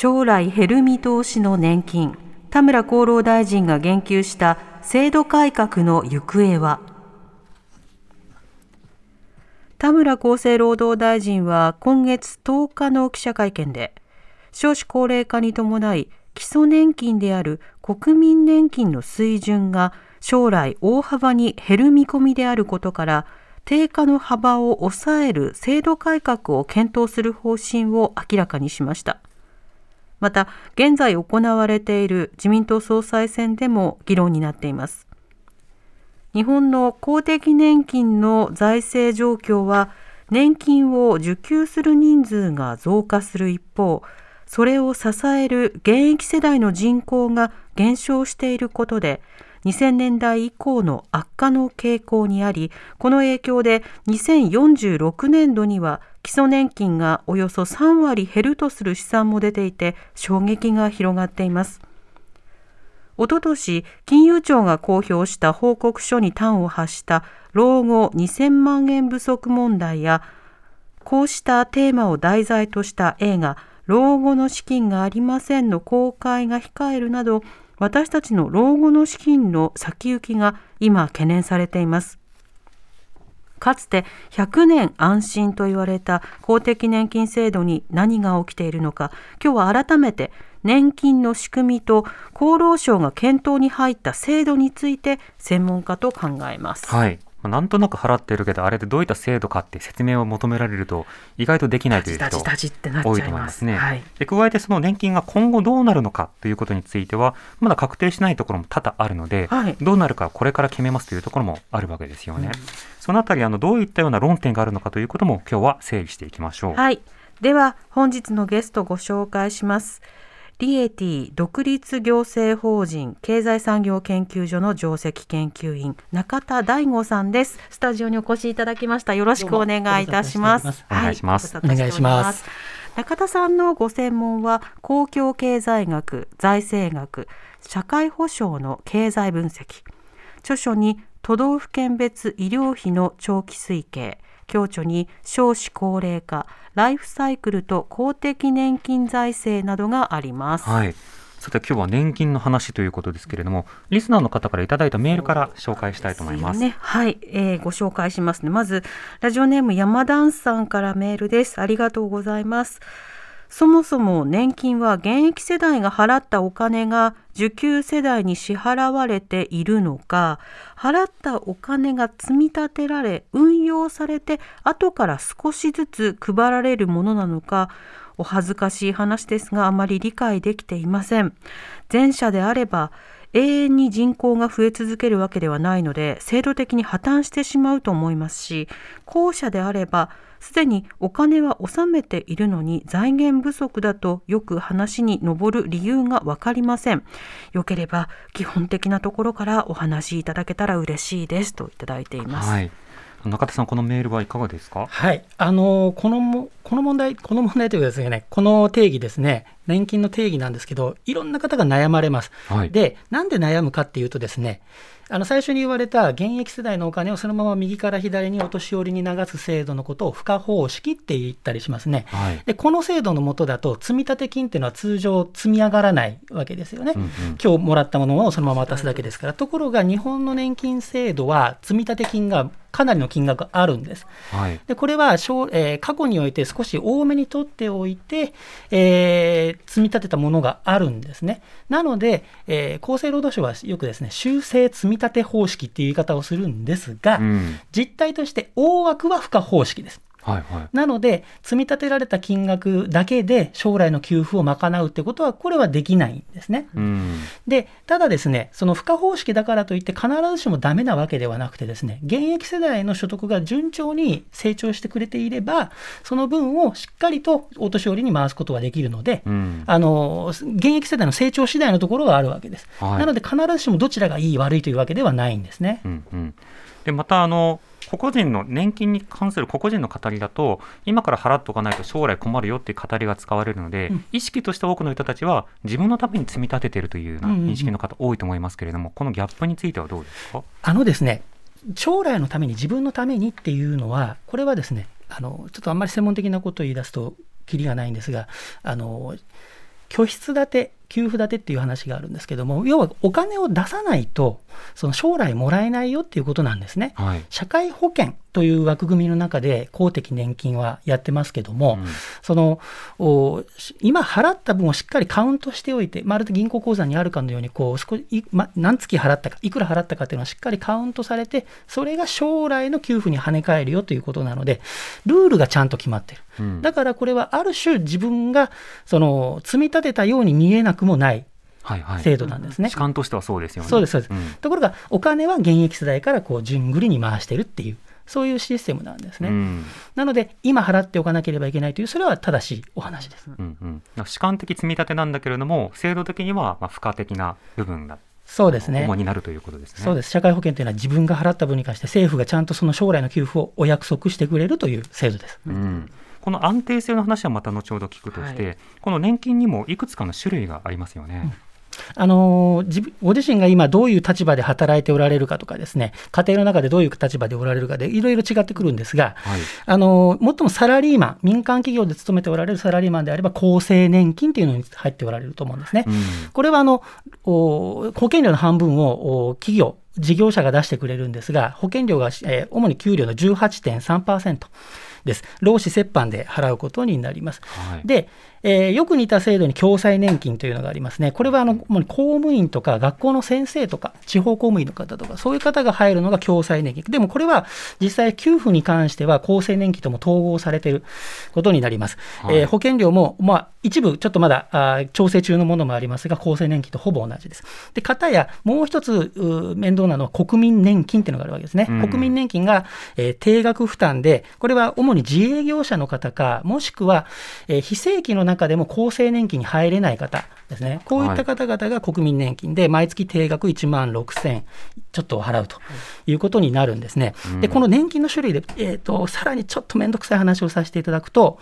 将来減る見通しの年金。田村厚労大臣が言及した制度改革の行方は？田村厚生労働大臣は今月10日の記者会見で少子高齢化に伴い基礎年金である国民年金の水準が将来大幅に減る見込みであることから低下の幅を抑える制度改革を検討する方針を明らかにしました。また現在行われている自民党総裁選でも議論になっています。日本の公的年金の財政状況は年金を受給する人数が増加する一方それを支える現役世代の人口が減少していることで2000年代以降の悪化の傾向にありこの影響で2046年度には基礎年金がおよそ3割減るとする試算も出ていて衝撃が広がっています。おととし金融庁が公表した報告書に端を発した老後2000万円不足問題やこうしたテーマを題材とした映画老後の資金がありませんの公開が控えるなど私たちの老後の資金の先行きが今懸念されています。かつて100年安心と言われた公的年金制度に何が起きているのか今日は改めて年金の仕組みと厚労省が検討に入った制度について専門家と考えます。はいなんとなく払ってるけどあれでどういった制度かって説明を求められると意外とできないという人多いと思いますね、はい。で加えてその年金が今後どうなるのかということについてはまだ確定しないところも多々あるので、はい。どうなるかこれから決めますというところもあるわけですよね、そのあたりあのどういったような論点があるのかということも今日は整理していきましょう、はい。では本日のゲストご紹介します。リエティ独立行政法人経済産業研究所の上席研究員中田大吾さんです。スタジオにお越しいただきました。よろしくお願いいたします。お願いしますお願いします。中田さんのご専門は公共経済学、財政学、社会保障の経済分析。著書に都道府県別医療費の長期推計、強著に少子高齢化、ライフサイクルと公的年金財政などがあります。はい。さて今日は年金の話ということですけれども、リスナーの方からいただいたメールから紹介したいと思います。ね、はい、えーご紹介しますね。まずラジオネーム山田さんからメールです。ありがとうございます。そもそも年金は現役世代が払ったお金が受給世代に支払われているのか払ったお金が積み立てられ運用されて後から少しずつ配られるものなのかお恥ずかしい話ですがあまり理解できていません。前者であれば永遠に人口が増え続けるわけではないので制度的に破綻してしまうと思いますし後者であればすでにお金は納めているのに財源不足だとよく話に上る理由が分かりません。よければ基本的なところからお話しいただけたら嬉しいです。といただいています、はい。中田さんこのメールはいかがですか？はい、あのこのもこの問題、この問題というかですね、この定義ですね、年金の定義なんですけど、いろんな方が悩まれます。はい。で、なんで悩むかっていうとですね、あの最初に言われた現役世代のお金をそのまま右から左にお年寄りに流す制度のことを付加方式って言ったりしますね。はい。でこの制度の下だと積立金っていうのは通常積み上がらないわけですよね。うんうん今日もらったものをそのまま渡すだけですから、ところが日本の年金制度は積立金がかなりの金額あるんです。はい。でこれは小、えー過去において少し多めに取っておいて、えー積み立てたものがあるんですね。なので、えー厚生労働省はよくですね修正積立方式っていう言い方をするんですが、うん。実態として大枠は付加方式です。はいはい。なので、積み立てられた金額だけで将来の給付を賄うってことは、これはできないんですね。うん。で、ただですね、その付加方式だからといって必ずしもダメなわけではなくてですね、現役世代の所得が順調に成長してくれていれば、その分をしっかりとお年寄りに回すことができるので、うん。あの、現役世代の成長次第のところがあるわけです。はいなので、必ずしもどちらがいい悪いというわけではないんですね。うんうん、でまたあの個々人の年金に関する個々人の語りだと今から払っておかないと将来困るよっていう語りが使われるので、うん。意識として多くの人たちは自分のために積み立てているというようなうんうんうん。認識の方多いと思いますけれども、このギャップについてはどうですか、あのですね、将来のために、自分のためにっていうのは、これはですね、あのちょっとあんまり専門的なことを言い出すと、きりがないんですが、あの拠出立て、給付立てっていう話があるんですけども、要はお金を出さないと、その将来もらえないよっていうことなんですね。はい社会保険という枠組みの中で公的年金はやってますけども、うんその今払った分をしっかりカウントしておいて、まるで銀行口座にあるかのようにこう少し、いま、何月払ったか、いくら払ったかっていうのはしっかりカウントされて、それが将来の給付に跳ね返るよということなので、ルールがちゃんと決まってる。うんだからこれはある種自分がその積み立てたように見えなくもないはいはい、制度なんですね。主観としてはそうですよね。そうですそうですんところがお金は現役世代からこう順繰りに回してるっていう、そういうシステムなんですね。うんなので、今払っておかなければいけないという、それは正しいお話です。うんうん、主観的積み立てなんだけれども制度的にはまあ付加的な部分がそうですね主。になるということですね。そうです。社会保険というのは自分が払った分に関して政府がちゃんとその将来の給付をお約束してくれるという制度です。うん、この安定性の話はまた後ほど聞くとして、この年金にもいくつかの種類がありますよね。あのー自分ご自身が今どういう立場で働いておられるかとかですね、家庭の中でどういう立場でおられるかでいろいろ違ってくるんですが、はい。あのー、もサラリーマン、民間企業で勤めておられるサラリーマンであれば、厚生年金というのに入っておられると思うんですね。うん。これはあのお保険料の半分をお企業、事業者が出してくれるんですが、保険料が、えー主に給料の18.3%です。労使折半で払うことになります。はいで、えーよく似た制度に共済年金というのがありますね。これはあの公務員とか学校の先生とか地方公務員の方とかそういう方が入るのが共済年金。でもこれは実際給付に関しては厚生年金とも統合されていることになります。はいえー保険料も、まあ、一部ちょっとまだあー調整中のものもありますが厚生年金とほぼ同じです。で、方やもう一つうー面倒なのは国民年金っていうのがあるわけですね。うん国民年金が、えー定額負担で、これは主に自営業者の方か、もしくは、えー非正規の中でも厚生年金に入れない方ですね。こういった方々が国民年金で、毎月定額1万6000ちょっと払うということになるんですね。うんで、この年金の種類で、えーと、さらにちょっと面倒くさい話をさせていただくと、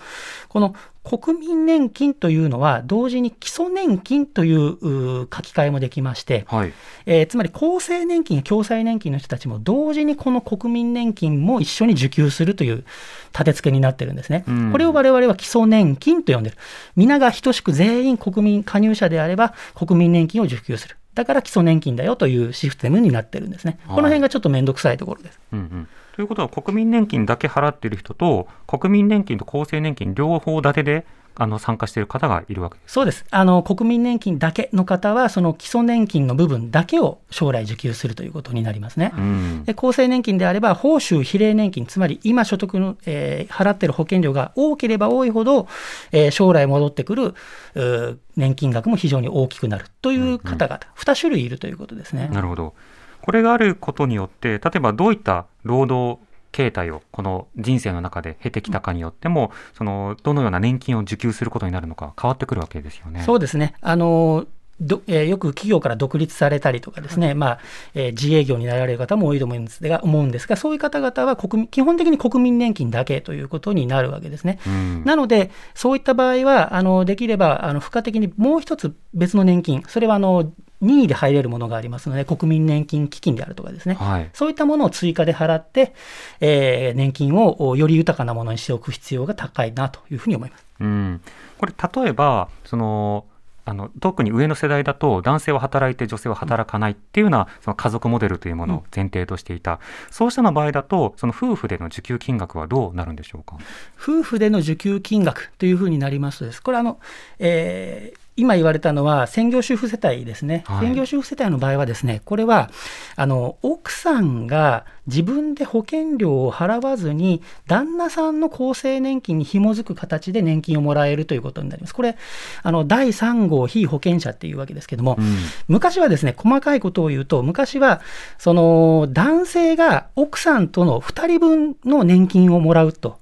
この国民年金というのは、同時に基礎年金という書き換えもできまして、はいえーつまり厚生年金や共済年金の人たちも同時にこの国民年金も一緒に受給するという立て付けになってるんですね。うんこれを我々は基礎年金と呼んでる。皆が等しく全員国民加入者であれば国民年金を受給する。だから基礎年金だよというシステムになってるんですね。はいこの辺がちょっと面倒くさいところです。うんうん、ということは国民年金だけ払っている人と国民年金と厚生年金両方立てであの参加している方がいるわけです。そうです。あの、国民年金だけの方は、その基礎年金の部分だけを将来受給するということになりますね。うんで厚生年金であれば、報酬比例年金、つまり今所得の、えー払ってる保険料が多ければ多いほど、えー将来戻ってくる年金額も非常に大きくなるという方々、2種類いるということですね。なるほど。これがあることによって、例えばどういった労働形態をこの人生の中で経てきたかによっても、そのどのような年金を受給することになるのか変わってくるわけですよね。そうですね。あのどえーよく企業から独立されたりとかですね、まあえー自営業になられる方も多いと思うんですが、思うんですがそういう方々は国民基本的に国民年金だけということになるわけですね。うんなので、そういった場合は、あのできればあの付加的にもう一つ別の年金、それはあの任意で入れるものがありますので、国民年金基金であるとかですね、はい。そういったものを追加で払って、えー年金をおより豊かなものにしておく必要が高いなというふうに思います。うん、これ例えばそのあの特に上の世代だと男性は働いて女性は働かないっていうようなその家族モデルというものを前提としていた、そうしたの場合だとその夫婦での受給金額はどうなるんでしょうか？夫婦での受給金額というふうになりますとです、これあの、えー今言われたのは専業主婦世帯ですね、はい。専業主婦世帯の場合はですねこれはあの奥さんが自分で保険料を払わずに旦那さんの厚生年金に紐づく形で年金をもらえるということになります。これあの第3号被保険者っていうわけですけども、うん。昔はですね細かいことを言うと昔はその男性が奥さんとの2人分の年金をもらうと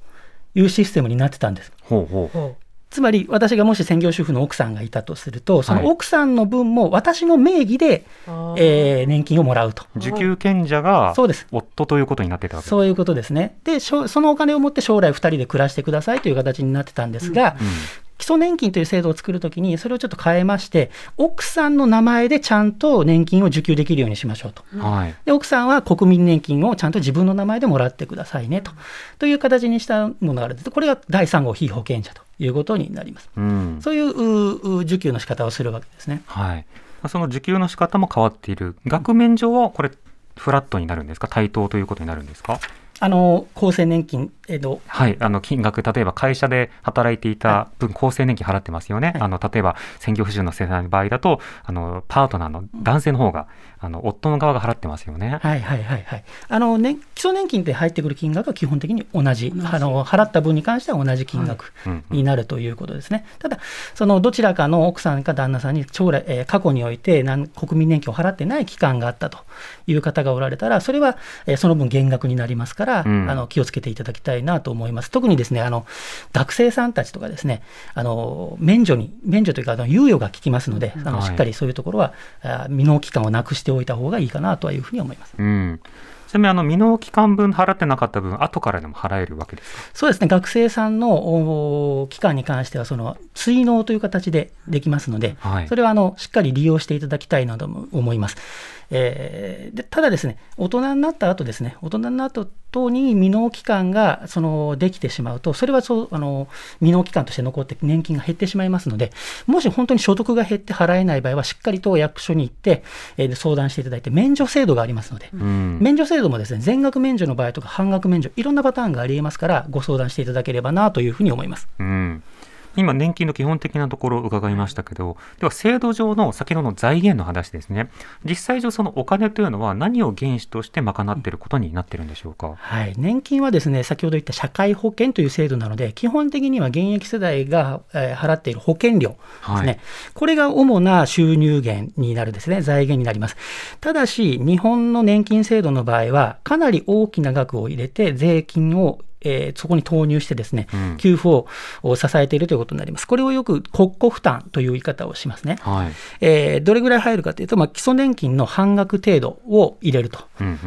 いうシステムになってたんです。ほう。ほうつまり私がもし専業主婦の奥さんがいたとするとそのはい奥さんの分も私の名義で、えー年金をもらうと。受給権者がそうです。夫ということになってたわけ。そういうことですね。でそのお金を持って将来2人で暮らしてくださいという形になってたんですが、基礎年金という制度を作るときにそれをちょっと変えまして奥さんの名前でちゃんと年金を受給できるようにしましょうと。うんはい。で奥さんは国民年金をちゃんと自分の名前でもらってくださいねとという形にしたものがあるんですこれが第3号被保険者ということになります。うん。そういう受給の仕方をするわけですね。はい。まあその受給の仕方も変わっている。額面上はこれフラットになるんですか？対等ということになるんですか？あの厚生年金、えっと、はい、あの金額、例えば会社で働いていた分、厚生年金払ってますよね、はい。あの例えば専業主婦の世帯の場合だと、あのパートナーの男性の方が、あの夫の側が払ってますよね。はいはいはいはい。あの、ね、基礎年金って入ってくる金額は基本的に同じ。あの、払った分に関しては同じ金額うんになるということですね。ただ、そのどちらかの奥さんか旦那さんに将来、えー過去においてなん国民年金を払ってない期間があったという方がおられたら、それは、えーその分減額になりますから、うんあの気をつけていただきたいなと思います。特にですね、あの学生さんたちとかですね、あの免除に、免除というか、あの猶予が効きますので、あのはいしっかりそういうところは、あ未納期間をなくしておいた方がいいかなとはいうふうに思います。うんちなみにあの未納期間分払ってなかった分、後からでも払えるわけですか？そうですね、学生さんのお期間に関しては、その追納という形でできますので、はいそれはあのしっかり利用していただきたいなとも思います。えーでただですね、大人になった後ですね、大人になった後に未納期間がそのできてしまうと、それはそうあの未納期間として残って年金が減ってしまいますので、もし本当に所得が減って払えない場合は、しっかりと役所に行って、えーで相談していただいて、免除制度がありますので、うん。免除制度もですね全額免除の場合とか半額免除いろんなパターンがありえますからご相談していただければなというふうに思います。うん今、年金の基本的なところを伺いましたけど、では制度上の先ほどの財源の話ですね、実際上、そのお金というのは何を原資として賄っていることになっているんでしょうか？はい、年金はですね先ほど言った社会保険という制度なので基本的には現役世代が、えー払っている保険料ですね、はい。これが主な収入源になるですね。財源になります。ただし日本の年金制度の場合はかなり大きな額を入れて税金をえーそこに投入してですね、うん給付をを支えているということになります。これをよく国庫負担という言い方をしますね。はいえーどれぐらい入るかというと、まあ、基礎年金の半額程度を入れると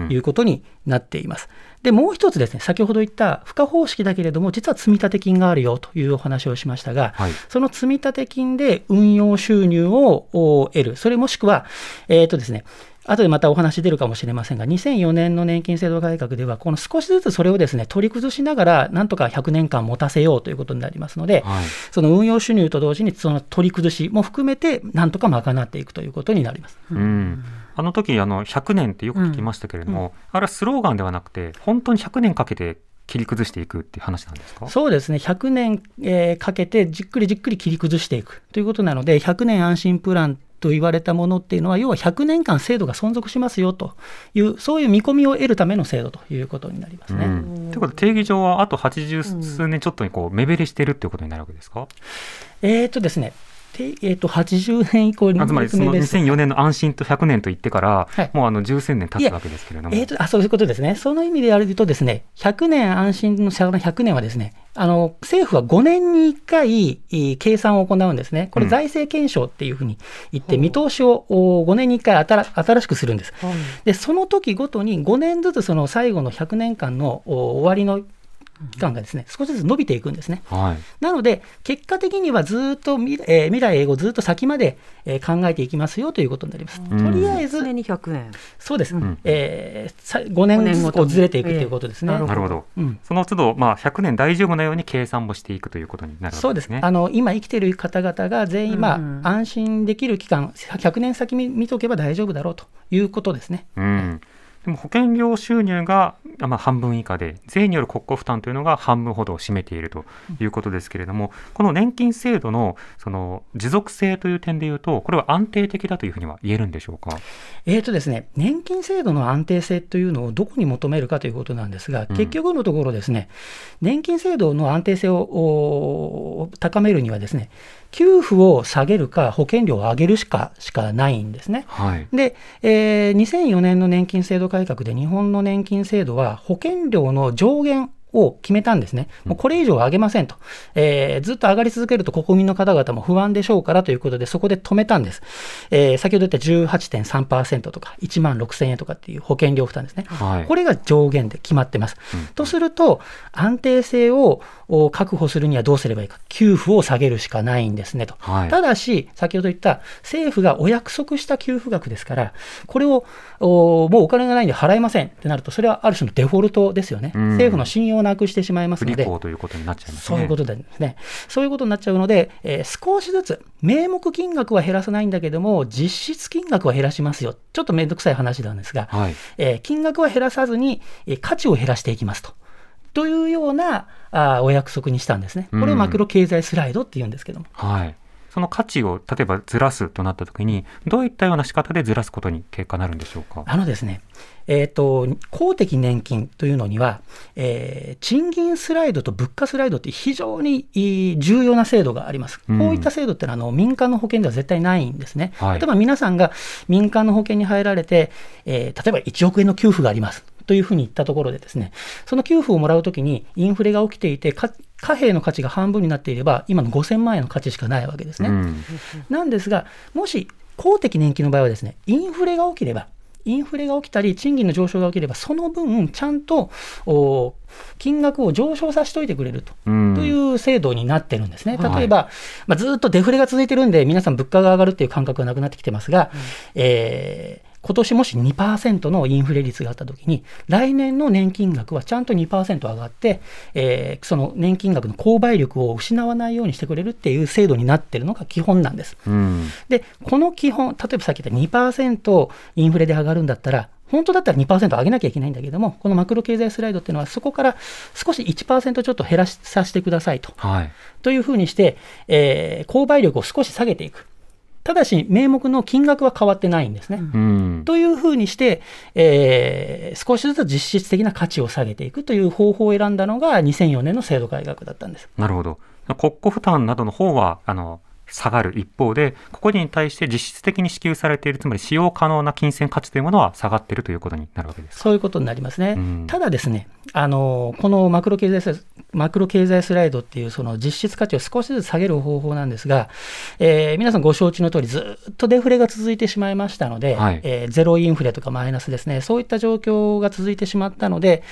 いうことになっています。で、もう一つですね、先ほど言った付加方式だけれども、実は積立金があるよというお話をしましたが、はいその積立金で運用収入をお得る、それもしくは、えっ、とですね、後でまたお話出るかもしれませんが、2004年の年金制度改革では、この少しずつそれをですね、取り崩しながら、なんとか100年間持たせようということになりますので、はい。その運用収入と同時に、その取り崩しも含めて、なんとか賄っていくということになります。うん、あの時あの100年ってよく聞きましたけれども、あれはスローガンではなくて、本当に100年かけて切り崩していくっていう話なんですか？そうですね、100年、えーかけてじっくりじっくり切り崩していくということなので、100年安心プランと言われたものっていうのは、要は100年間制度が存続しますよという、そういう見込みを得るための制度ということになりますね。うん、ということで定義上はあと80数年ちょっとにこう目減りしてるっていうことになるわけですか、えーとですね、てえー、と80年以降にあつまりそのです2004年の安心と100年と言ってから、はい。もうあの十数年経つわけですけれども、えーとあそういうことですね、その意味でやるとですね、100年安心の100年はですね、あの政府は5年に1回、えー計算を行うんですね、これ、財政検証っていうふうに言って、見通しをお5年に1回新新しくするんです。で、その時ごとに5年ずつその最後の100年間のお終わりの期間がですね、少しずつ伸びていくんですね。はいなので、結果的にはずっと未,、えー未来英語ずっと先まで、えー考えていきますよということになります。んとりあえず、常に100円。そうです、んえーさ5年ずつこうずれていくということですね。ええなるほど、うんその都度、まあ、100年大丈夫なように計算もしていくということになるわけですね。そうですあの今生きている方々が全員、まあうん安心できる期間、100年先見見とけば大丈夫だろうということですね。うんでも保険料収入が、まあ、半分以下で、税による国庫負担というのが半分ほどを占めているということですけれども、この年金制度のその持続性という点でいうと、これは安定的だというふうには言えるんでしょうか？えーとですね、年金制度の安定性というのをどこに求めるかということなんですが、結局のところですね、年金制度の安定性を高めるにはですね、給付を下げるか保険料を上げるしかしかないんですね。はい、で、えー、2004年の年金制度改革で日本の年金制度は保険料の上限を決めたんですね。もうこれ以上上げませんと、えー、ずっと上がり続けると国民の方々も不安でしょうからということで、そこで止めたんです。えー、先ほど言った18.3%とか、1万6000円とかっていう保険料負担ですね。はい、これが上限で決まってます。うん、とすると、安定性を確保するにはどうすればいいか、給付を下げるしかないんですねと。はい、ただし、先ほど言った政府がお約束した給付額ですから、これをもうお金がないんで払えませんってなると、それはある種のデフォルトですよね。政府の信用をなくしてしまいますので、ということになっちゃいます、ね、そういうことですね。そういうことになっちゃうので、えー、少しずつ、名目金額は減らさないんだけども、実質金額は減らしますよ。ちょっとめんどくさい話なんですが、はい、えー、金額は減らさずに、えー、価値を減らしていきますと。というようなあお約束にしたんですね。これをマクロ経済スライドっていうんですけども。はいその価値を例えばずらすとなったときに、どういったような仕方でずらすことに結果なるんでしょうか？あのですね、えーと、公的年金というのには、えー、賃金スライドと物価スライドって非常に重要な制度があります。うん、こういった制度ってのはあの民間の保険では絶対ないんですね。はい、例えば皆さんが民間の保険に入られて、えー、例えば1億円の給付があります。というふうに言ったところでですね、その給付をもらうときにインフレが起きていて、貨幣の価値が半分になっていれば、今の5000万円の価値しかないわけですね。うん、なんですが、もし公的年金の場合はですね、インフレが起きれば、インフレが起きたり、賃金の上昇が起きれば、その分、ちゃんと金額を上昇させておいてくれると,、という制度になってるんですね。例えば、はい、まあ、ずっとデフレが続いてるんで、皆さん物価が上がるっていう感覚がなくなってきてますが、うん、えー今年もし2%のインフレ率があったときに、来年の年金額はちゃんと2%上がって、えー、その年金額の購買力を失わないようにしてくれるっていう制度になってるのが基本なんです。うん、で、この基本、例えばさっき言った2%インフレで上がるんだったら、本当だったら2%上げなきゃいけないんだけども、このマクロ経済スライドっていうのは、そこから少し1%ちょっと減らさせてくださいと。はい、というふうにして、えー、購買力を少し下げていく。ただし、名目の金額は変わってないんですね。うん、というふうにして、えー、少しずつ実質的な価値を下げていくという方法を選んだのが2004年の制度改革だったんです。なるほど。国庫負担などの方は、あの、下がる一方で、ここに対して実質的に支給されている、つまり使用可能な金銭価値というものは下がっているということになるわけですそういうことになりますね。うん、ただですね、あのこのマクロ経済マクロ経済スライドっていうその実質価値を少しずつ下げる方法なんですが、えー、皆さんご承知の通り、ずっとデフレが続いてしまいましたので、はい、えー、ゼロインフレとかマイナスですね、そういった状況が続いてしまったので、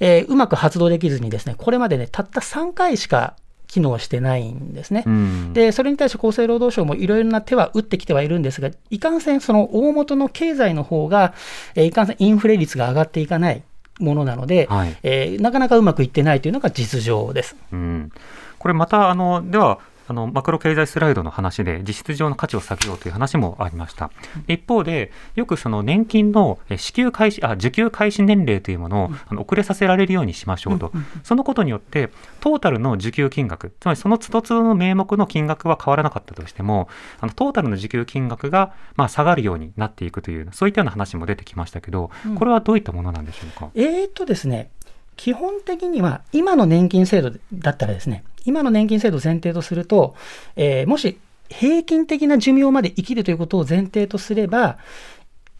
えー、うまく発動できずにですね、これまでね、たった3回しか機能してないんですね。うん、で、それに対して厚生労働省もいろいろな手は打ってきてはいるんですが、いかんせんその大元の経済の方が、えいかんせんインフレ率が上がっていかないものなので、はい、えー、なかなかうまくいってないというのが実情です。うん、これまたあのではあのマクロ経済スライドの話で実質上の価値を下げようという話もありました。一方で、よくその年金の支給開始、あ受給開始年齢というものをあの遅れさせられるようにしましょうと、そのことによって、トータルの受給金額、つまりその都度都度の名目の金額は変わらなかったとしても、あのトータルの受給金額がまあ下がるようになっていくという、そういったような話も出てきましたけど、これはどういったものなんでしょうか？えー、っとですね、基本的には今の年金制度だったらですね、今の年金制度を前提とすると、えー、もし平均的な寿命まで生きるということを前提とすれば、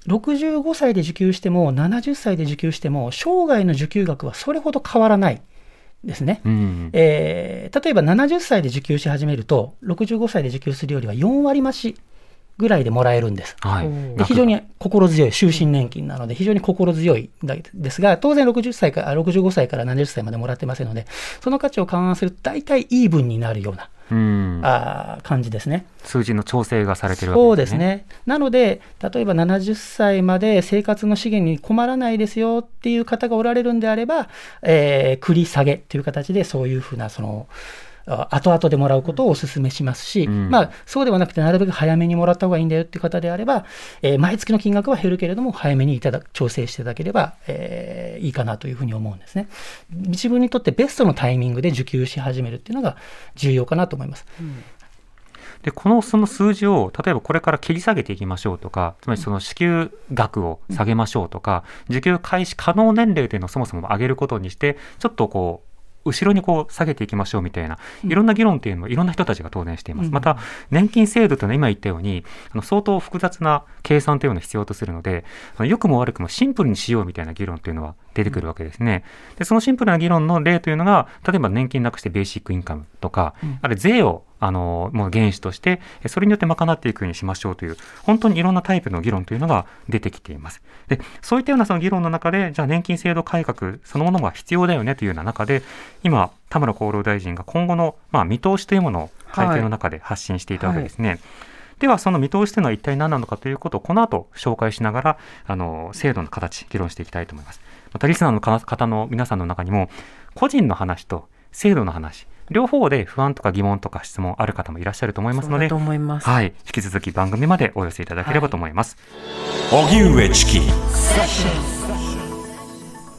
65歳で受給しても、70歳で受給しても、生涯の受給額はそれほど変わらないですね。うん、えー、例えば70歳で受給し始めると、65歳で受給するよりは4割増しぐらいでもらえるんです。はい、で非常に心強い、終身年金なので、非常に心強いんですが、当然60歳から65歳から70歳までもらってませんので、その価値を勘案すると、大体イーブンになるような。うん、あ感じですね数字の調整がされてるわけですね。そうですねなので、例えば70歳まで生活の資源に困らないですよっていう方がおられるんであれば、えー、繰り下げという形で、そういうふうなそのあ後々でもらうことをお勧めしますし、うんまあ、そうではなくて、なるべく早めにもらった方がいいんだよっていう方であれば、えー毎月の金額は減るけれども、早めにいただ調整していただければ、えーいいかなというふうに思うんですね。自分にとってベストのタイミングで受給し始めるっていうのが重要かなと思います。でこのその数字を例えばこれから切り下げていきましょうとかつまりその支給額を下げましょうとか、受給開始可能年齢というのをそもそも上げることにしてちょっとこう後ろにこう下げていきましょうみたいな、いろんな議論っていうのをいろんな人たちが当然しています。うんまた、年金制度というのは今言ったように、あの相当複雑な計算というのを必要とするので、あの良くも悪くもシンプルにしようみたいな議論というのは出てくるわけですね。で、そのシンプルな議論の例というのが、例えば年金なくしてベーシックインカムとか、うんあるいは税をあのもう原資として、えそれによって賄っていくようにしましょうという、本当にいろんなタイプの議論というのが出てきています。で、そういったようなその議論の中で、じゃあ年金制度改革そのものが必要だよねというような中で、今、田村厚労大臣が今後の、まあ、見通しというものを会見の中で発信していたわけですね。では、その見通しというのは一体何なのかということを、この後紹介しながら、あの制度の形、議論していきたいと思います。また、リスナーの方の皆さんの中にも、個人の話と制度の話、両方で不安とか疑問とか質問ある方もいらっしゃると思いますのでそうだと、思います。はい、引き続き番組までお寄せいただければと思います。荻上チキ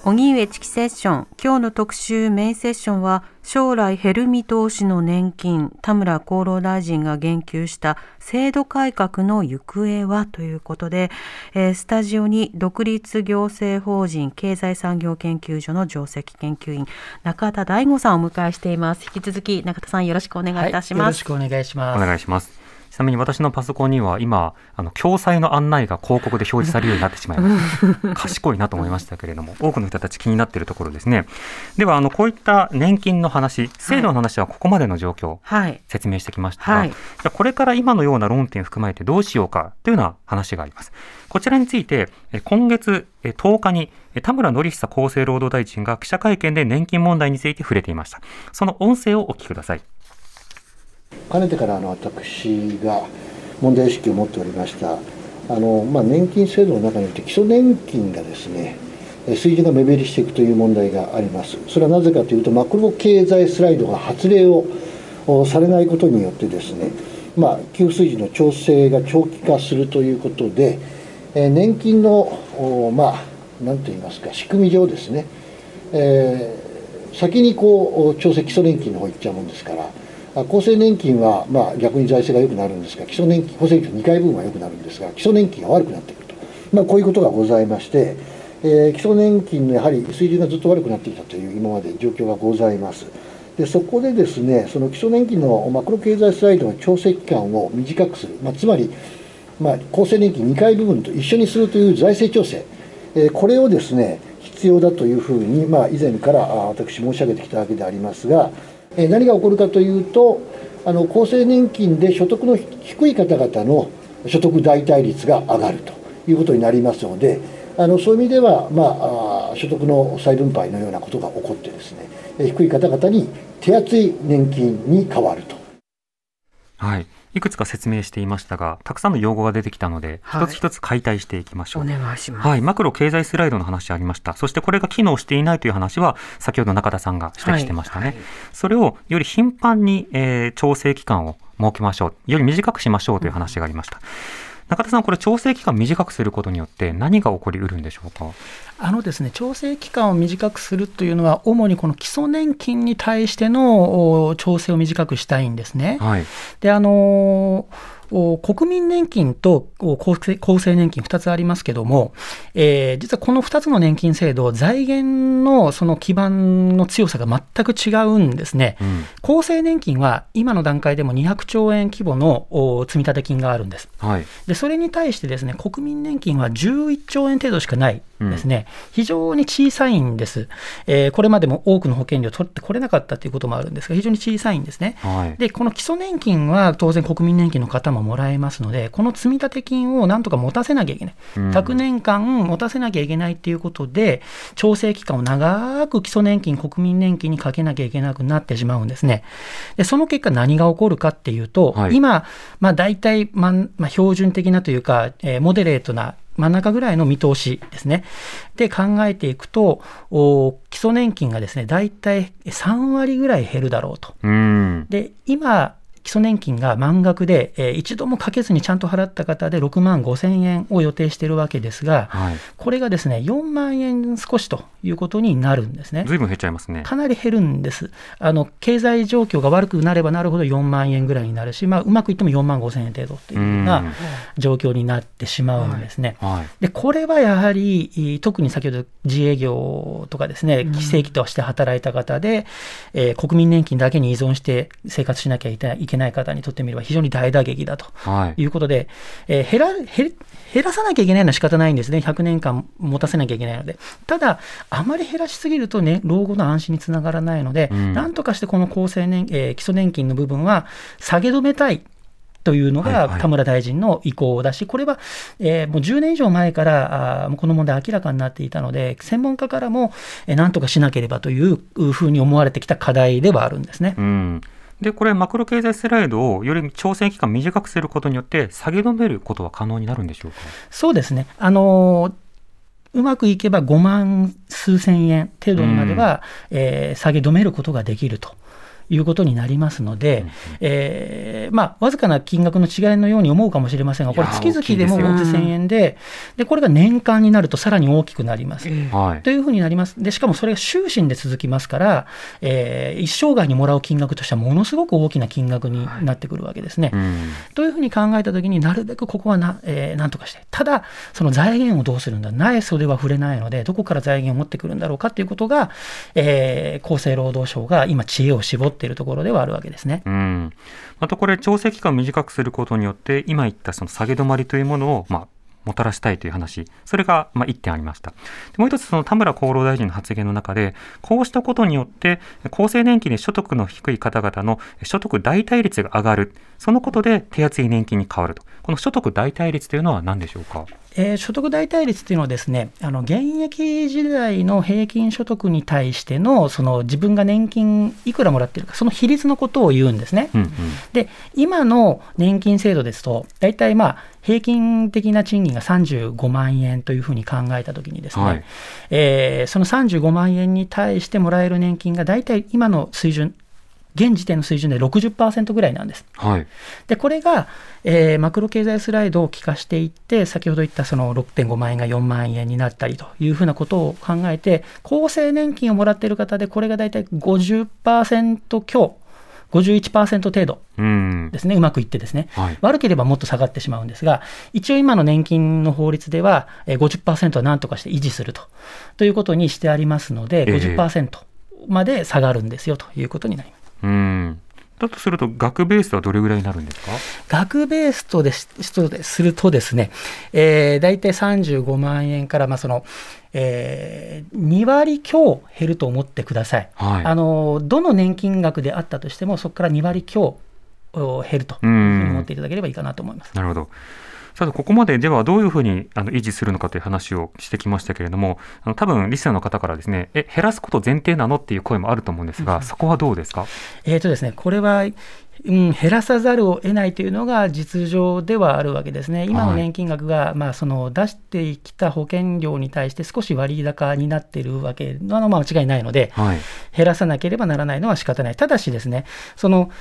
荻上チキセッション今日の特集メインセッションは将来減る見通しの年金田村厚労大臣が言及した制度改革の行方はということで、えースタジオに独立行政法人経済産業研究所の上席研究員中田大吾さんをお迎えしています引き続き中田さんよろしくお願いいたしよろます、しくお願いしおます。願いします。ちなみに私のパソコンには今、あの、共済の案内が広告で表示されるようになってしまいました。賢いなと思いましたけれども、多くの人たち気になっているところですね。では、あの、こういった年金の話、制度の話はここまでの状況、はい説明してきましたが、はいじゃあこれから今のような論点を含まれてどうしようかというような話があります。こちらについて、え今月え10日にえ田村典久厚生労働大臣が記者会見で年金問題について触れていました。その音声をお聞きください。かねてからあの私が問題意識を持っておりました。あの、まあ、年金制度の中において基礎年金がですね水準が目減りしていくという問題があります。それはなぜかというとマクロ経済スライドが発令をされないことによってですね、まあ、給付水準の調整が長期化するということでえ年金のまあ何と言いますか仕組み上ですね、えー先にこう調整基礎年金の方行っちゃうもんですからあ厚生年金はまあ逆に財政が良くなるんですが基礎年金厚生年金2回分は良くなるんですが基礎年金が悪くなってくると、まあ、こういうことがございまして、えー基礎年金のやはり水準がずっと悪くなってきたという今まで状況がございます。でそこでですねその基礎年金のマクロ経済スライドの調整期間を短くする、まあ、つまりまあ、厚生年金2回部分と一緒にするという財政調整、えーこれをですね必要だというふうに、まあ、以前から私申し上げてきたわけでありますが、何が起こるかというとあの厚生年金で所得の低い方々の所得代替率が上がるということになりますのであのそういう意味では、まあ、所得の再分配のようなことが起こってですね低い方々に手厚い年金に変わると。はい。いくつか説明していましたが、たくさんの用語が出てきたので、はい一つ一つ解体していきましょう。お願いします、はい、マクロ経済スライドの話ありました。そしてこれが機能していないという話は、先ほど中田さんが指摘してましたね。はいそれをより頻繁に、えー調整期間を設けましょう。より短くしましょうという話がありました。中田さん、これ調整期間短くすることによって何が起こりうるんでしょうか？あのですね、調整期間を短くするというのは、主にこの基礎年金に対してのお調整を短くしたいんですね。はい。で、あのーお国民年金とお厚生年金2つありますけども、えー実はこの2つの年金制度、財源のその基盤の強さが全く違うんですね。うん。厚生年金は今の段階でも200兆円規模のお積立金があるんです。はい。でそれに対してですね国民年金は11兆円程度しかないですね、非常に小さいんです、えーこれまでも多くの保険料を取ってこれなかったということもあるんですが、非常に小さいんですね。はい。で、この基礎年金は当然国民年金の方ももらえますので、この積立金をなんとか持たせなきゃいけない。うん100年間持たせなきゃいけないっていうことで、調整期間を長く基礎年金、国民年金にかけなきゃいけなくなってしまうんですね。で、その結果何が起こるかっていうと、はい今、まあ大体、まあ、まあ、標準的なというか、えーモデレートな真ん中ぐらいの見通しですね。で考えていくと、基礎年金がですね、大体3割ぐらい減るだろうと。うんで、今、基礎年金が満額で、えー一度もかけずにちゃんと払った方で6万5千円を予定しているわけですが、はいこれがですね、4万円少しということになるんですね。ずいぶん減っちゃいますねかなり減るんですあの。経済状況が悪くなればなるほど4万円ぐらいになるし、まあ、うまくいっても4万5千円程度というよううなん状況になってしまうんですね。はいでこれはやはり、いい特に先ほど自営業とかですね、非正規として働いた方で、えー国民年金だけに依存して生活しなきゃいけないいけない方にとってみれば非常に大打撃だとはい。いうことで、えー減ら減減らさなきゃいけないのは仕方ないんですね、100年間持たせなきゃいけないので、ただ、あまり減らしすぎると、ね、老後の安心につながらないので、うん。なんとかしてこの厚生年、えー基礎年金の部分は下げ止めたい。というのがはいはい。田村大臣の意向だし、これは、えーもう10年以上前から、あこの問題明らかになっていたので、専門家からも、えーなんとかしなければというふうに思われてきた課題ではあるんですね。うんでこれマクロ経済スライドをより調整期間短くすることによって下げ止めることは可能になるんでしょうか？そうですね。あのーうまくいけば5万数千円程度にまでは、えー下げ止めることができると。いうことになりますので、えーまあ、わずかな金額の違いのように思うかもしれませんが、これ、月々でも大きいですよ5000円でで、これが年間になるとさらに大きくなります。はいというふうになります。で、しかもそれが終身で続きますから、えー一生涯にもらう金額としてはものすごく大きな金額になってくるわけですね。うんというふうに考えたときになるべくここはな,、えーなんとかして、ただ、その財源をどうするんだ、ない袖は触れないので、どこから財源を持ってくるんだろうかということが、えー厚生労働省が今、知恵を絞っているところではあるわけですね。うん、またこれ調整期間を短くすることによって今言ったその下げ止まりというものを、まあ、もたらしたいという話。それがまあ1点ありました。でもう一つその田村厚労大臣の発言の中でこうしたことによって厚生年金で所得の低い方々の所得代替率が上がる。そのことで手厚い年金に変わると。この所得代替率というのは何でしょうか？えー所得代替率っていうのはですね、あの現役時代の平均所得に対してのその自分が年金いくらもらってるか、その比率のことを言うんですね。うんうんで、今の年金制度ですと、大体まあ平均的な賃金が35万円というふうに考えたときにですね、はいえーその35万円に対してもらえる年金が大体今の水準、現時点の水準で60%ぐらいなんです。はいで、これが、えーマクロ経済スライドを効かしていって、先ほど言ったその6.5万円が4万円になったりというふうなことを考えて、厚生年金をもらっている方で、これが大体50%強、51%程度うんですね、うまくいってですね。はい悪ければもっと下がってしまうんですが、一応今の年金の法律では、えー50%は何とかして維持するとということにしてありますので、ええ50%まで下がるんですよということになります。うんだとすると額ベースはどれぐらいになるんですか？額ベースとですするとですね、えー、大体35万円から、まあそのえー2割強減ると思ってください。はいあのどの年金額であったとしても、そこから2割強お減るというふうに思っていただければいいかなと思います。なるほど。さて、ここまでではどういうふうにあの維持するのかという話をしてきましたけれども、あの多分リスナーの方からですね、え、減らすこと前提なのっていう声もあると思うんですが、そこはどうですか？えーとですね、これは、うん、減らさざるを得ないというのが実情ではあるわけですね。今の年金額が、まあ、その出してきた保険料に対して少し割高になっているわけなのは間違いないので、はい。減らさなければならないのは仕方ない。ただしですね、その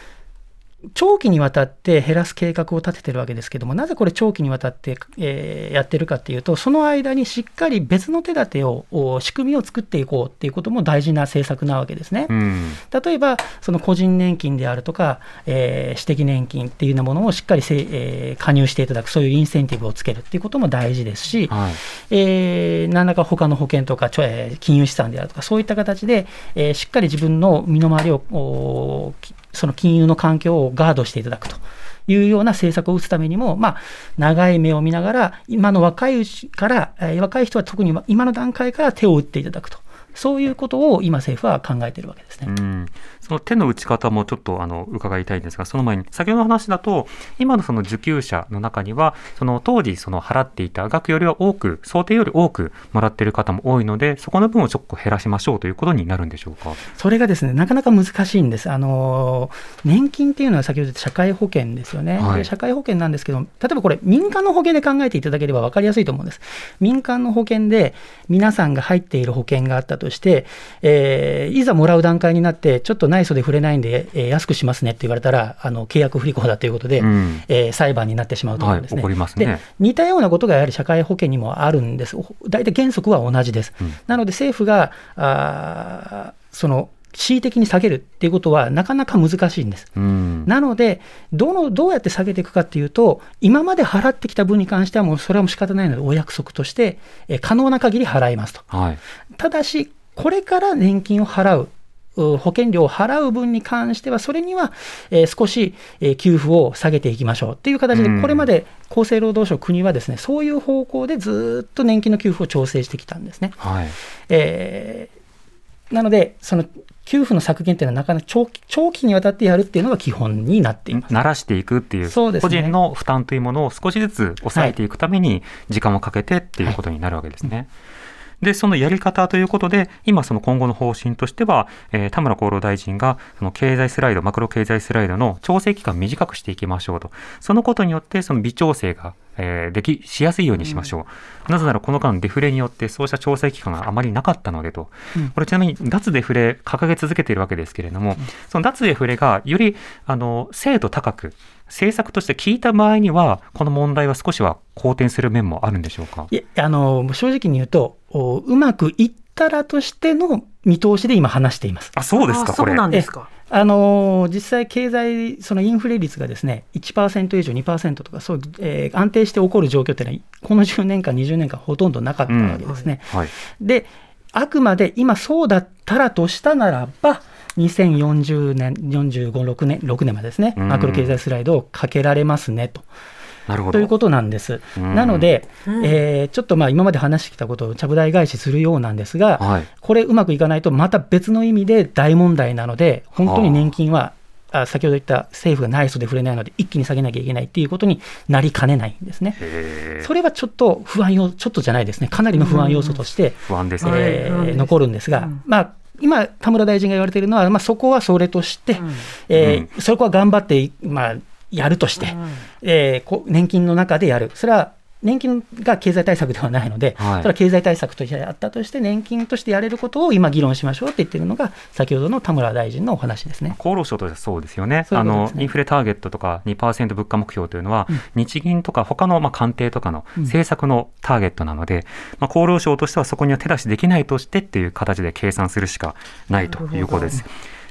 長期にわたって減らす計画を立ててるわけですけども、なぜこれ長期にわたって、えーやってるかっていうと、その間にしっかり別の手立てを、お仕組みを作っていこうっていうことも大事な政策なわけですね。うん。例えば、その個人年金であるとか、えー私的年金っていうようなものをしっかりせ、えー加入していただく、そういうインセンティブをつけるっていうことも大事ですし、はい。えー何らか他の保険とか、ちょえー金融資産であるとか、そういった形で、えーしっかり自分の身の回りを、その金融の環境をガードしていただくと。いうような政策を打つためにも、まあ、長い目を見ながら、今の若いうちから、えー若い人は特に今の段階から手を打っていただくとそういうことを今、政府は考えているわけですね。うんその手の打ち方もちょっとあの伺いたいんですが、その前に、先ほどの話だと、今のその受給者の中には、その当時その払っていた額よりは多く、想定より多くもらっている方も多いので、そこの分をちょっと減らしましょうということになるんでしょうか？それがですね、なかなか難しいんです。あの年金っていうのは先ほど言った社会保険ですよね、はいで社会保険なんですけど、例えばこれ、民間の保険で考えていただければ分かりやすいと思うんです。民間の保険で皆さんが入っている保険があったとして、えーいざもらう段階になって、ちょっと内装で触れないんで、えー安くしますねって言われたら、あの契約不履行だということで、うんえー裁判になってしまうと思うんですね。はいすねで似たようなことがやはり社会保険にもあるんです。大体原則は同じです。うんなので政府があーその恣意的に下げるっていうことはなかなか難しいんです。うんなのでどの、どうやって下げていくかっていうと、今まで払ってきた分に関しては、もうそれはもう仕方ないので、お約束として、えー可能な限り払いますと。はい。ただし、これから年金を払う。う保険料を払う分に関しては、それには、えー少し、えー給付を下げていきましょうっていう形でうん、これまで厚生労働省、国はですね、そういう方向でずーっと年金の給付を調整してきたんですね。はい。えーなので、その給付の削減っていうのは、なかなか長期長期にわたってやるっていうのが基本になっています。慣らしていくっていうそうですね個人の負担というものを少しずつ抑えていくために時間をかけてっていうことになるわけですね。でそのやり方ということで今その今後の方針としては、えー田村厚労大臣がその経済スライドマクロ経済スライドの調整期間を短くしていきましょうと。そのことによってその微調整が、えーできしやすいようにしましょう、なぜならこの間デフレによってそうした調整期間があまりなかったのでと、うん。これちなみに脱デフレ掲げ続けているわけですけれども、その脱デフレがよりあの精度高く政策として効いた場合にはこの問題は少しは好転する面もあるんでしょうか？いやあの正直に言うと、おうまくいったらとしての見通しで今、話しています。あそうですかこれあそうなんですか。あの実際、経済、そのインフレ率がですね1%以上、2%とか、そう、えー安定して起こる状況っていうのは、この10年間、20年間、ほとんどなかったわけですね。はいで、あくまで今そうだったらとしたならば、2040年、45、6年、6年までですね、うんマクロ経済スライドをかけられますねと。なるほど。ということなんです。うん。なので、うん。えーちょっとまあ今まで話してきたことをちゃぶ台返しするようなんですが、はい。これうまくいかないとまた別の意味で大問題なので、本当に年金は、あ先ほど言った政府がない人で触れないので、一気に下げなきゃいけないっていうことになりかねないんですね。それはちょっと不安要ちょっとじゃないですね、かなりの不安要素として、不安ですね、はい。えー残るんですが、うん。まあ、今、田村大臣が言われているのは、まあ、そこはそれとして、うん。えーそこは頑張って、まあ、やるとして、えーこ年金の中でやる、それは年金が経済対策ではないので、はい。それは経済対策としてやったとして、年金としてやれることを今、議論しましょうって言ってるのが、先ほどの田村大臣のお話ですね。厚労省としてはそうですよね。そういうね。あのインフレターゲットとか2%物価目標というのは、うん。日銀とか他のまあ官邸とかのうん。政策のターゲットなので、まあ、厚労省としてはそこには手出しできないとしてっていう形で計算するしかないということです。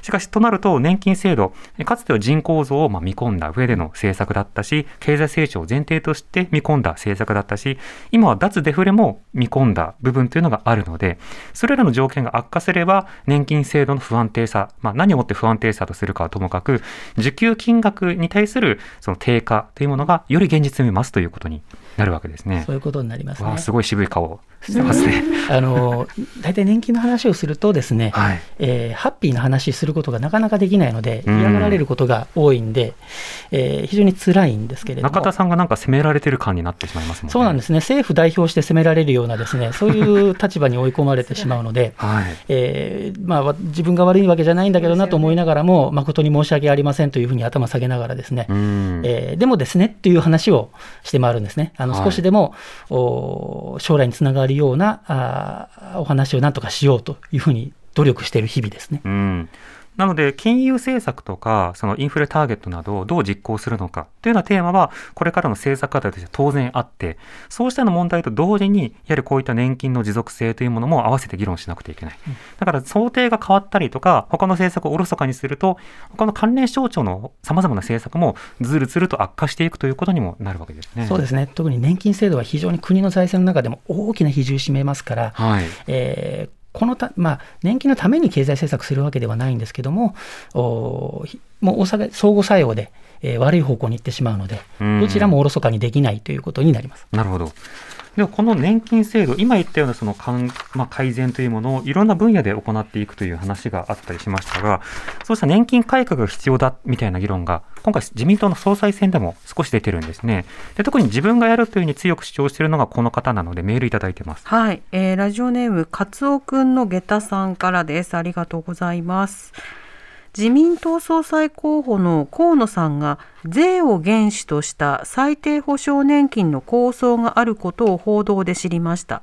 しかし、となると、年金制度、えかつては人口増をまあ見込んだ上での政策だったし、経済成長を前提として見込んだ政策だったし、今は脱デフレも見込んだ部分というのがあるので、それらの条件が悪化すれば、年金制度の不安定さ、まあ、何をもって不安定さとするかはともかく、受給金額に対するその低下というものがより現実味を増すということになるわけですねそ。ういうことになりますね。すごい渋い顔をしてますね。あの大体年金の話をするとですね、はい。えーハッピーな話することがなかなかできないので、うん嫌がられることが多いんで、えー非常に辛いんですけれども。中田さんがなんか責められてる感になってしまいますもんね。そうなんですね、政府代表して責められるようなですね、そういう立場に追い込まれてしまうので、はい。えーまあ、わ自分が悪いわけじゃないんだけどなと思いながらも、誠に申し訳ありませんというふうに頭下げながらですね、うん。えーでもですねっていう話をして回るんですね。あのはい少しでも、お将来につながるようなあお話をなんとかしようというふうに努力している日々ですね。うん、なので、金融政策とか、そのインフレターゲットなどをどう実行するのかというようなテーマは、これからの政策課題として当然あって、そうしたような問題と同時に、やはりこういった年金の持続性というものも合わせて議論しなくてはいけない。だから、想定が変わったりとか、他の政策をおろそかにすると、他の関連省庁のさまざまな政策もずるずると悪化していくということにもなるわけですね。そうですね。特に年金制度は非常に国の財政の中でも大きな比重を占めますから、はい。えーこのた、まあ、年金のために経済政策するわけではないんですけども、おひもう大阪相互作用で、えー悪い方向に行ってしまうので、うんどちらもおろそかにできないということになります。なるほど。ではこの年金制度、今言ったようなその、まあ、改善というものをいろんな分野で行っていくという話があったりしましたが、そうした年金改革が必要だみたいな議論が、今回、自民党の総裁選でも少し出てるんですね。で特に自分がやるというふうに強く主張しているのがこの方なので、メールいただいてます。はい、えーラジオネームカツオくんの下駄さんからです。ありがとうございます。自民党総裁候補の河野さんが税を原資とした最低保障年金の構想があることを報道で知りました。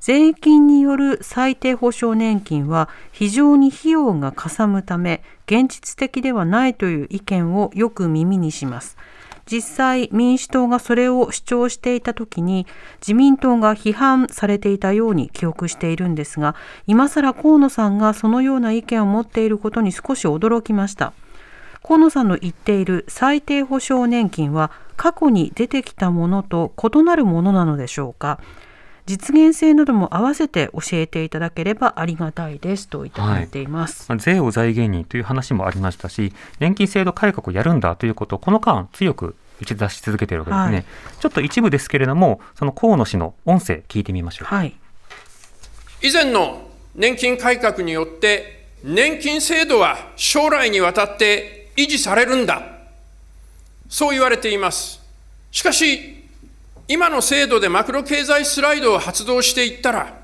税金による最低保障年金は非常に費用がかさむため現実的ではないという意見をよく耳にします。実際民主党がそれを主張していた時に自民党が批判されていたように記憶しているんですが今更河野さんがそのような意見を持っていることに少し驚きました。河野さんの言っている最低保障年金は過去に出てきたものと異なるものなのでしょうか。実現性なども合わせて教えていただければありがたいですといただいています、まあ税を財源にという話もありましたし、年金制度改革をやるんだということをこの間強く打ち出し続けているわけですね。はい。ちょっと一部ですけれども、その河野氏の音声聞いてみましょう。はい。以前の年金改革によって年金制度は将来にわたって維持されるんだ。そう言われています。しかし今の制度でマクロ経済スライドを発動していったら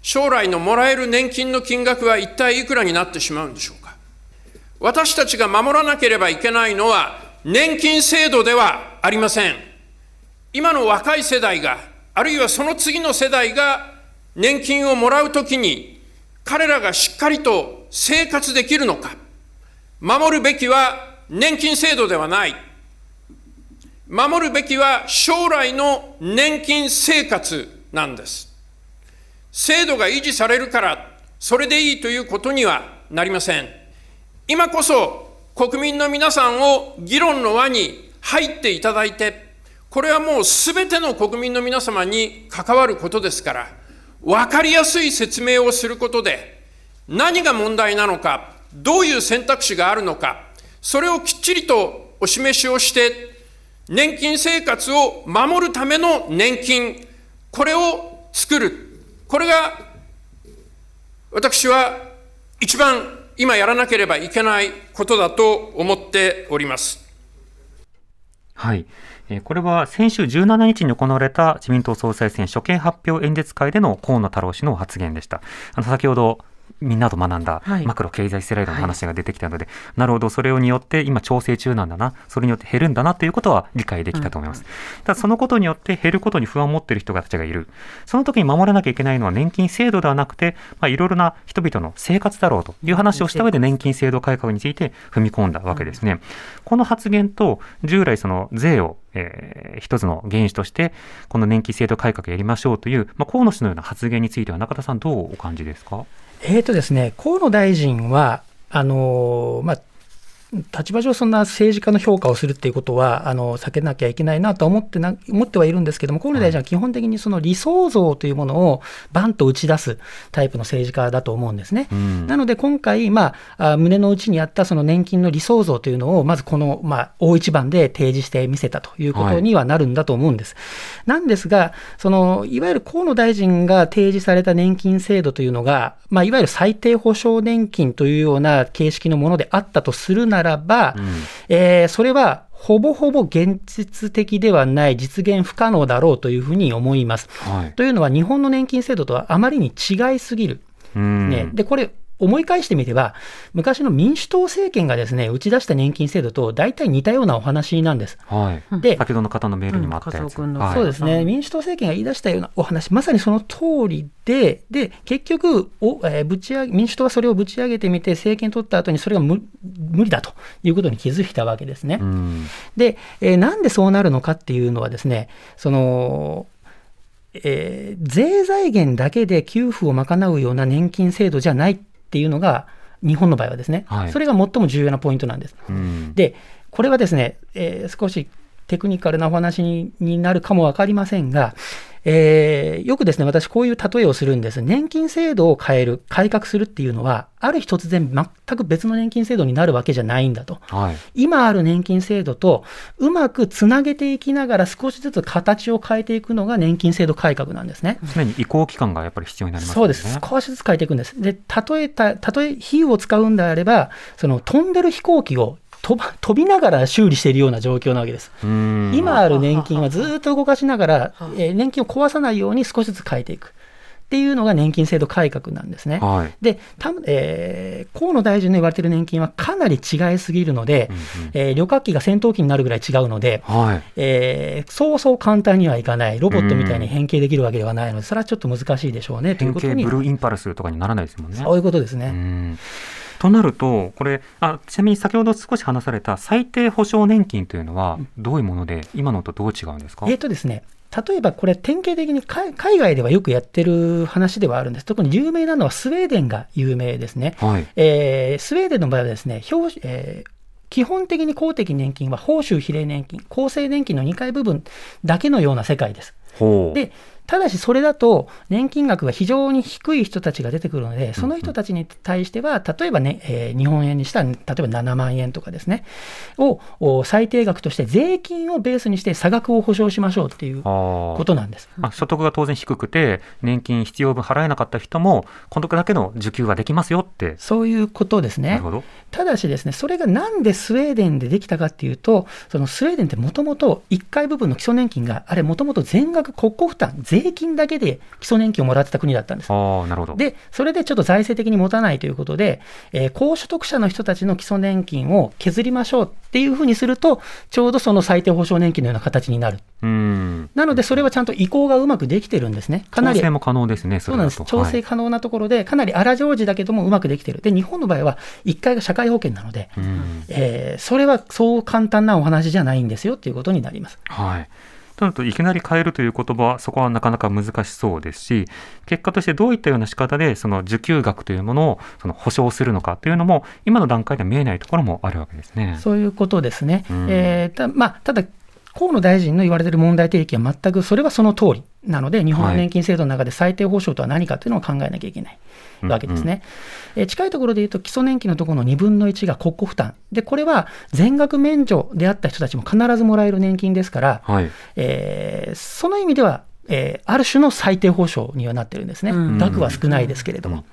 将来のもらえる年金の金額は一体いくらになってしまうんでしょうか。私たちが守らなければいけないのは年金制度ではありません。今の若い世代があるいはその次の世代が年金をもらうときに彼らがしっかりと生活できるのか。守るべきは年金制度ではない。守るべきは将来の年金生活なんです。制度が維持されるからそれでいいということにはなりません。今こそ国民の皆さんを議論の輪に入っていただいてこれはもうすべての国民の皆様に関わることですから分かりやすい説明をすることで何が問題なのかどういう選択肢があるのかそれをきっちりとお示しをして年金生活を守るための年金これを作るこれが私は一番今やらなければいけないことだと思っております。はい。これは先週17日に行われた自民党総裁選初見発表演説会での河野太郎氏の発言でした。あの先ほどみんなと学んだはいマクロ経済スライドの話が出てきたので、なるほど、それによって今調整中なんだな、それによって減るんだなということは理解できたと思います。ただそのことによって減ることに不安を持っている人たちがいる。その時に守らなきゃいけないのは年金制度ではなくて、まあ、いろいろな人々の生活だろうという話をした上で年金制度改革について踏み込んだわけですね。この発言と従来その税をえー一つの原資として、この年金制度改革やりましょうという、まあ、河野氏のような発言については、中田さん、どうお感じですか？えーとですね、河野大臣は、あのーまあ、立場上、そんな政治家の評価をするっていうことは、あの避けなきゃいけないなとは思ってな思ってはいるんですけども、河野大臣は基本的にその理想像というものをバンと打ち出すタイプの政治家だと思うんですね。うんなので今回、まあ、あ胸の内にあったその年金の理想像というのを、まずこの、まあ、大一番で提示してみせたということにはなるんだと思うんです。なんですが、そのいわゆる河野大臣が提示された年金制度というのが、まあ、いわゆる最低保障年金というような形式のものであったとするならば、えーそれはほぼほぼ現実的ではない、実現不可能だろうというふうに思います。はい。というのは、日本の年金制度とはあまりに違いすぎる。うんね、で、これ、思い返してみれば、昔の民主党政権がですね、打ち出した年金制度と大体似たようなお話なんです。はい。で、先ほどの方のメールにもあったやつ。うんはいそうですね、民主党政権が言い出したようなお話、まさにその通りで、で結局お、えーぶち上げ、民主党はそれをぶち上げてみて、政権取った後にそれが無無理だということに気づいたわけですね。うん。で、えーなんでそうなるのかっていうのはですね、その、えー税財源だけで給付を賄うような年金制度じゃないっていうのが、日本の場合はですね、はいそれが最も重要なポイントなんです。うん。で、これはですね、えー少しテクニカルなお話にになるかもわかりませんが、えーよくですね、私こういう例えをするんです。年金制度を変える、改革するっていうのは、ある日突然全く別の年金制度になるわけじゃないんだと。はい。今ある年金制度とうまくつなげていきながら少しずつ形を変えていくのが年金制度改革なんですね。常に移行期間がやっぱり必要になりますよね。そうです。少しずつ変えていくんです。で、例えた、例え比喩を使うんであれば、その飛んでる飛行機を飛ば飛びながら修理しているような状況なわけです。今ある年金はずっと動かしながら、えー年金を壊さないように少しずつ変えていくっていうのが年金制度改革なんですね。はい。で、たえー河野大臣の言われている年金はかなり違いすぎるので、えー旅客機が戦闘機になるぐらい違うので、はい。えーそうそう簡単にはいかない、ロボットみたいに変形できるわけではないので、それはちょっと難しいでしょうねということに、ブルーインパルスとかにならないですもんね。そういうことですね。うんとなると、これあ、ちなみに先ほど少し話された最低保障年金というのは、どういうもので、今のとどう違うんですか、えーとですね、例えばこれ、典型的に海海外ではよくやってる話ではあるんです。特に有名なのはスウェーデンが有名ですね。はい。えースウェーデンの場合はですね、表えー基本的に公的年金は報酬比例年金、厚生年金の2回部分だけのような世界です。ほう。で、ただしそれだと年金額が非常に低い人たちが出てくるので、その人たちに対しては、例えばね、えー日本円にしたら、例えば7万円とかですね、をお最低額として税金をベースにして差額を保証しましょうっていうことなんです。あ所得が当然低くて、年金必要分払えなかった人も、このだけの受給はできますよって。そういうことですねなる。ほど。ただしですね、それがなんでスウェーデンでできたかっていうと、そのスウェーデンってもともと1回部分の基礎年金が、あれもともと全額国庫負担、税金だけで基礎年金をもらってた国だったんです。ああ、なるほど。で、それでちょっと財政的に持たないということで、えー高所得者の人たちの基礎年金を削りましょうっていうふうにすると、ちょうどその最低保障年金のような形になる。うん。なので、それはちゃんと移行がうまくできてるんですね。かなり調整も可能ですね、そそうなんです。調整可能なところで、かなり荒情事だけどもうまくできてる。で、日本の場合は1回が社会保険なので。えーそれはそう簡単なお話じゃないんですよっていうことになります。はい。となると、いきなり変えるという言葉は、そこはなかなか難しそうですし、結果としてどういったような仕方で、その受給額というものをその保証するのかというのも、今の段階では見えないところもあるわけですね。そういうことですね。うんえーたまあ、ただ、河野大臣の言われている問題提起は全くそれはその通りなので、日本の年金制度の中で最低保障とは何かというのを考えなきゃいけないわけですね。えー近いところで言うと、基礎年金のところの2分の1が国庫負担。で、これは全額免除であった人たちも必ずもらえる年金ですから、はい。えーその意味では、えーある種の最低保障にはなってるんですね。うん額は少ないですけれども。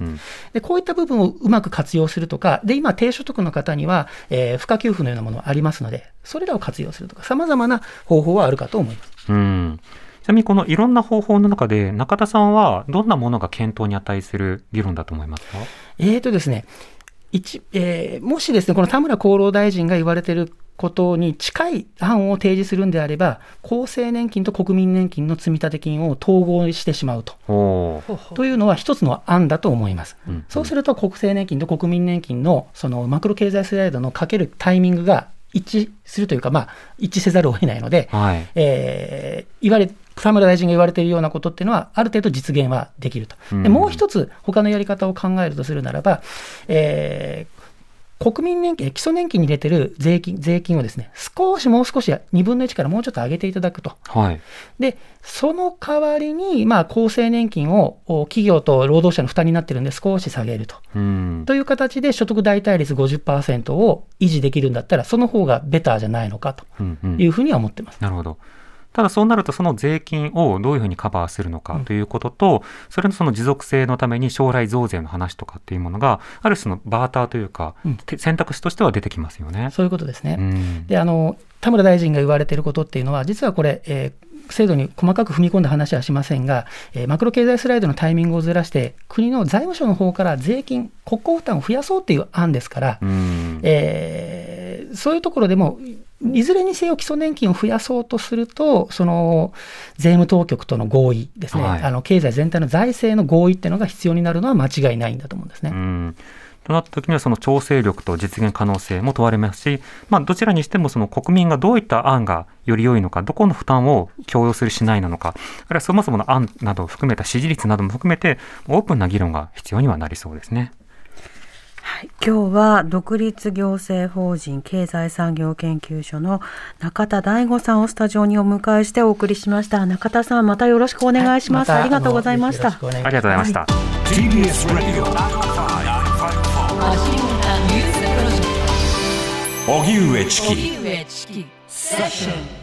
でこういった部分をうまく活用するとか、で今、低所得の方には、えー付加給付のようなものがありますので、それらを活用するとか、さまざまな方法はあるかと思います。うん。ちなみにこのいろんな方法の中で、中田さんはどんなものが検討に値する議論だと思いますか？えーとですね、一えーもしですね、この田村厚労大臣が言われていることに近い案を提示するんであれば、厚生年金と国民年金の積立金を統合してしまうと。というのは一つの案だと思います。うんそうすると国政年金と国民年金のそのマクロ経済スライドのかけるタイミングが一致するというか、まあ、一致せざるを得ないので、はい。えー言われ田村大臣が言われているようなことっていうのは、ある程度実現はできると。うんでもう一つ、他のやり方を考えるとするならば、えー国民年金、基礎年金に入れてる税金税金をですね、少しもう少し2分の1からもうちょっと上げていただくと。はい。で、その代わりに、まあ、厚生年金をお企業と労働者の負担になってるんで少し下げると。うん。という形で所得代替率50%を維持できるんだったら、その方がベターじゃないのかとうんうんいうふうには思ってます。なるほど。ただそうなると、その税金をどういうふうにカバーするのかということと、それのその持続性のために将来増税の話とかっていうものが、ある種のバーターというか、うんて選択肢としては出てきますよね。そういうことですね。うんで、あの、田村大臣が言われていることっていうのは、実はこれ、えー制度に細かく踏み込んだ話はしませんが、えーマクロ経済スライドのタイミングをずらして、国の財務省の方から税金、国庫負担を増やそうっていう案ですから、うんえーそういうところでも、いずれにせよ基礎年金を増やそうとすると、その税務当局との合意ですね、はいあの経済全体の財政の合意っていうのが必要になるのは間違いないんだと思うんですね。うんとなった時にはその調整力と実現可能性も問われますし、まあ、どちらにしてもその国民がどういった案がより良いのか、どこの負担を強要するしないなのか、あるいはそもそもの案などを含めた支持率なども含めて、オープンな議論が必要にはなりそうですね。今日は独立行政法人経済産業研究所の中田大吾さんをスタジオにお迎えしてお送りしました。中田さんまたよろしくお願いします、はありがとうございました。ありがとうございました。TBS Radio 荻上チキ荻上チキセッション